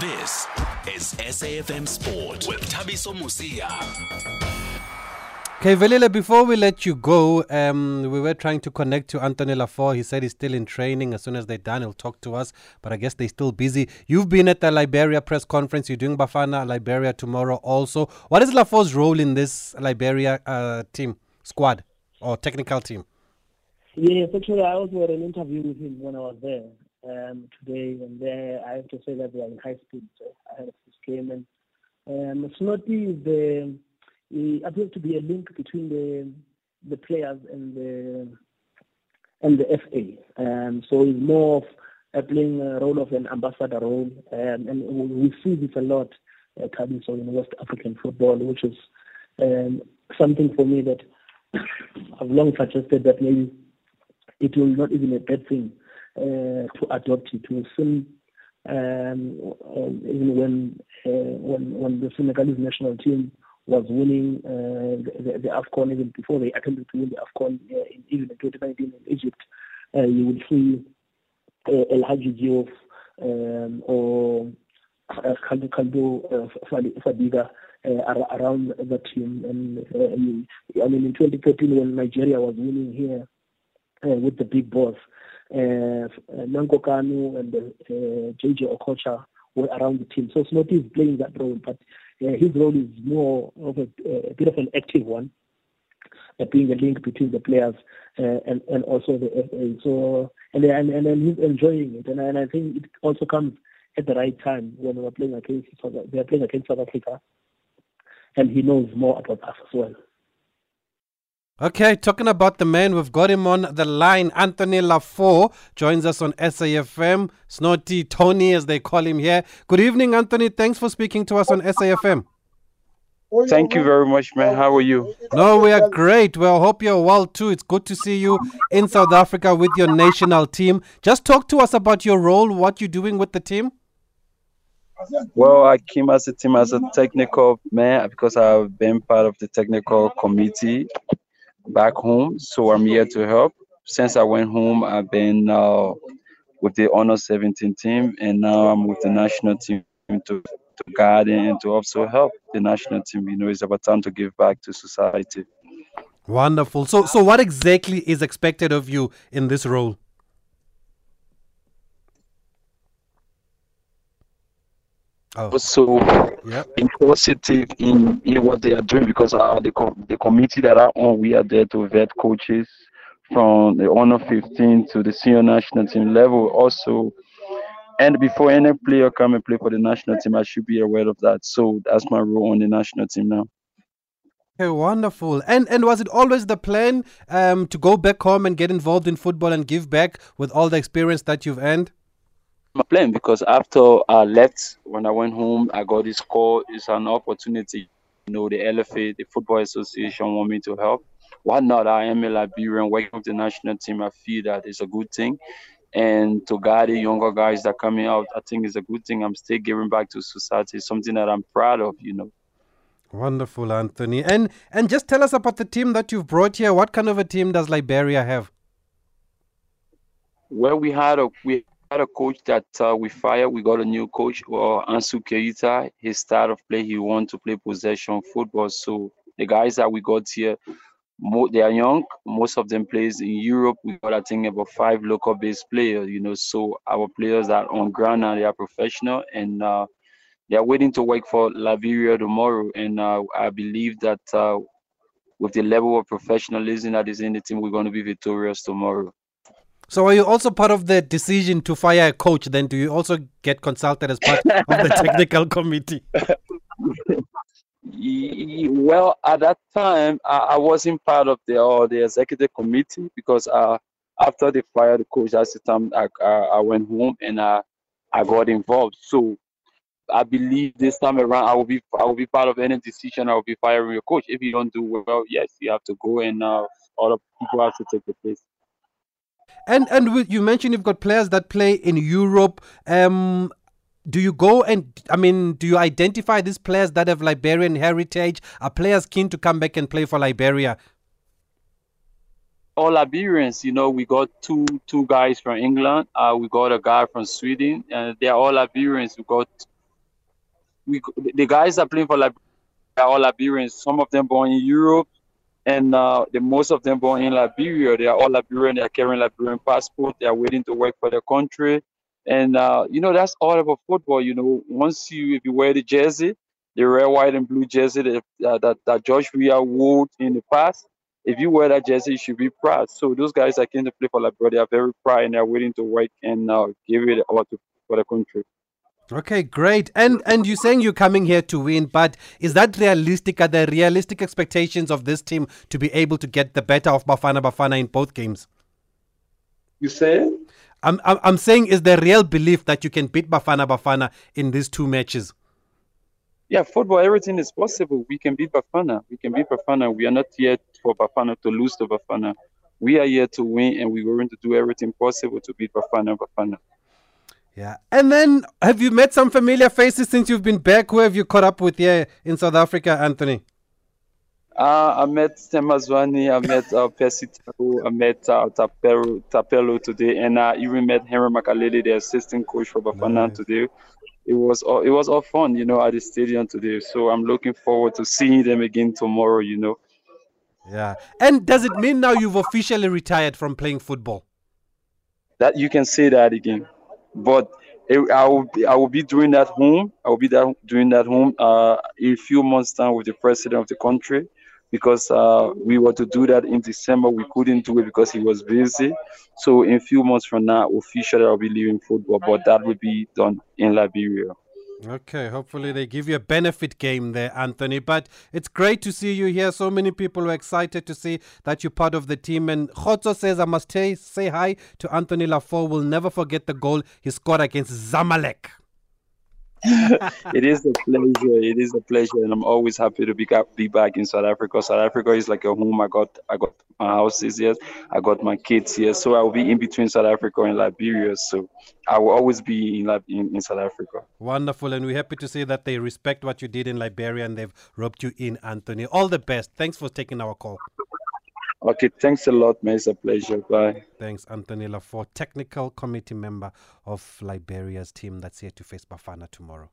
This is SAFM Sport with Thabiso Mosia. Okay, Velile, before we let you go, um, we were trying to connect to Anthony Laffor. He said he's still in training. As soon as they're done, he'll talk to us. But I guess they're still busy. You've been at the Liberia press conference. You're doing Bafana Liberia tomorrow also. What is Laffor's role in this Liberia uh, team, squad, or technical team? Yes, actually, I also had an interview with him when I was there um, today, and there I have to say that they are in high speed ahead of this game. And um, Snotty is the it appears to be a link between the the players and the and the FA. Um, so he's more of playing a role of an ambassador role, um, and we see this a lot uh, coming so in West African football, which is um, something for me that I've long suggested that maybe it will not even a bad thing to adopt it. We've seen um, um, even when uh, when when the Senegalese national team was winning uh, the, the AFCON even before they attempted to win the AFCON uh, in, even in 2019 in Egypt, uh, you would see uh, El Hadji Diouf um, or uh, Kaldo Kaldo uh, Fadiga uh, around the team. And uh, I mean, in 2013 when Nigeria was winning here uh, with the big boss, uh, Nwankwo Kanu and JJ Okocha were around the team. So Snotty is playing that role, but uh, his role is more of a, a bit of an active one, being a link between the players uh, and and also the FA. So and and and, and he's enjoying it, and and I think it also comes at the right time when we're playing against they are playing against South Africa, and he knows more about us as well. Okay, talking about the man, we've got him on the line. Anthony Laffor joins us on SAFM. Snotty Tony, as they call him here. Good evening, Anthony. Thanks for speaking to us on SAFM. Thank you very much, man. How are you? No, we are great. Well, hope you're well too. It's good to see you in South Africa with your national team. Just talk to us about your role, what you're doing with the team. Well, I came as a team as a technical man because I've been part of the technical committee back home, so I'm here to help. Since I went home, I've been uh, with the Honor 17 team, and now I'm with the national team to, to guide and to also help the national team. You know, it's about time to give back to society. Wonderful. So, so what exactly is expected of you in this role? Oh. Also, yep. be positive in, in what they are doing because uh, the, com- the committee that are on, we are there to vet coaches from the honor 15 to the senior national team level. Also, and before any player come and play for the national team, I should be aware of that. So that's my role on the national team now. Okay, wonderful. And and was it always the plan um, to go back home and get involved in football and give back with all the experience that you've earned? My plan because after I left, when I went home, I got this call. It's an opportunity. You know, the LFA, the Football Association, want me to help. Why not? I am a Liberian working with the national team. I feel that it's a good thing. And to guide the younger guys that are coming out, I think it's a good thing. I'm still giving back to society. It's something that I'm proud of, you know. Wonderful, Anthony. And and just tell us about the team that you've brought here. What kind of a team does Liberia have? Well, we had a we a coach that uh, we fired. We got a new coach, uh, Ansu Keita. His style of play, he want to play possession football. So the guys that we got here, mo- they are young. Most of them plays in Europe. We got, I think, about five local-based players. You know, so our players are on ground and they are professional, and uh, they are waiting to work for Liberia tomorrow. And uh, I believe that uh, with the level of professionalism that is in the team, we're going to be victorious tomorrow. So are you also part of the decision to fire a coach? Then do you also get consulted as part of the technical committee? well, at that time, I, I wasn't part of the uh, the executive committee because uh, after they fired the coach, that's the time I, I, I went home and I, I got involved. So I believe this time around, I will be I will be part of any decision. I will be firing your coach. If you don't do well, yes, you have to go and uh, other people have to take the place. And and you mentioned you've got players that play in Europe. Um, do you go and I mean, do you identify these players that have Liberian heritage? Are players keen to come back and play for Liberia? All Liberians, you know, we got two two guys from England. Uh, we got a guy from Sweden, and they are all Liberians. We got we the guys are playing for Liberia are all Liberians. Some of them born in Europe, and uh, the most of them born in Liberia. They are all Liberian. They are carrying Liberian passport. They are waiting to work for their country, and uh, you know that's all about football. You know, once you if you wear the jersey, the red, white, and blue jersey that uh, that, that George Weah wore in the past. If you wear that jersey, you should be proud. So those guys that came to play for Liberia, they are very proud and they are willing to work and uh, give it all to for the country. Okay, great. And and you're saying you're coming here to win, but is that realistic? Are there realistic expectations of this team to be able to get the better of Bafana Bafana in both games? You say? I'm I'm, I'm saying is there real belief that you can beat Bafana Bafana in these two matches? Yeah, football, everything is possible. We can beat Bafana. We can beat Bafana. We are not here for Bafana to lose to Bafana. We are here to win, and we're going to do everything possible to beat Bafana Bafana. Yeah. And then have you met some familiar faces since you've been back? Who have you caught up with here in South Africa, Anthony? Uh, I met Themba Zwane, I met uh, Percy Tau, I met uh, Thapelo, Thapelo today, and I even met Helman Mkhalele, the assistant coach for Bafana nice. today. It was all, it was all fun, you know, at the stadium today. So I'm looking forward to seeing them again tomorrow, you know. Yeah. And does it mean now you've officially retired from playing football? That you can say that again but I will be, I will be doing that home. I will be that, doing that home uh, in a few months' time with the president of the country, because uh, we were to do that in December. We couldn't do it because he was busy. So in a few months from now, officially I'll be leaving football, but that will be done in Liberia. Okay, hopefully they give you a benefit game there, Anthony. But it's great to see you here. So many people are excited to see that you're part of the team. And Khotso says, I must say, say hi to Anthony Laffor. We'll never forget the goal he scored against Zamalek. it is a pleasure. It is a pleasure, and I'm always happy to be, be back in South Africa. South Africa is like a home. I got I got my houses here. I got my kids here, so I will be in between South Africa and Liberia. So I will always be in in, in South Africa. Wonderful, and we're happy to see that they respect what you did in Liberia and they've roped you in, Anthony. All the best. Thanks for taking our call. Okay, thanks a lot, man. It's a pleasure. Bye. Thanks, Anthony Laffor, technical committee member of Liberia's team that's here to face Bafana tomorrow.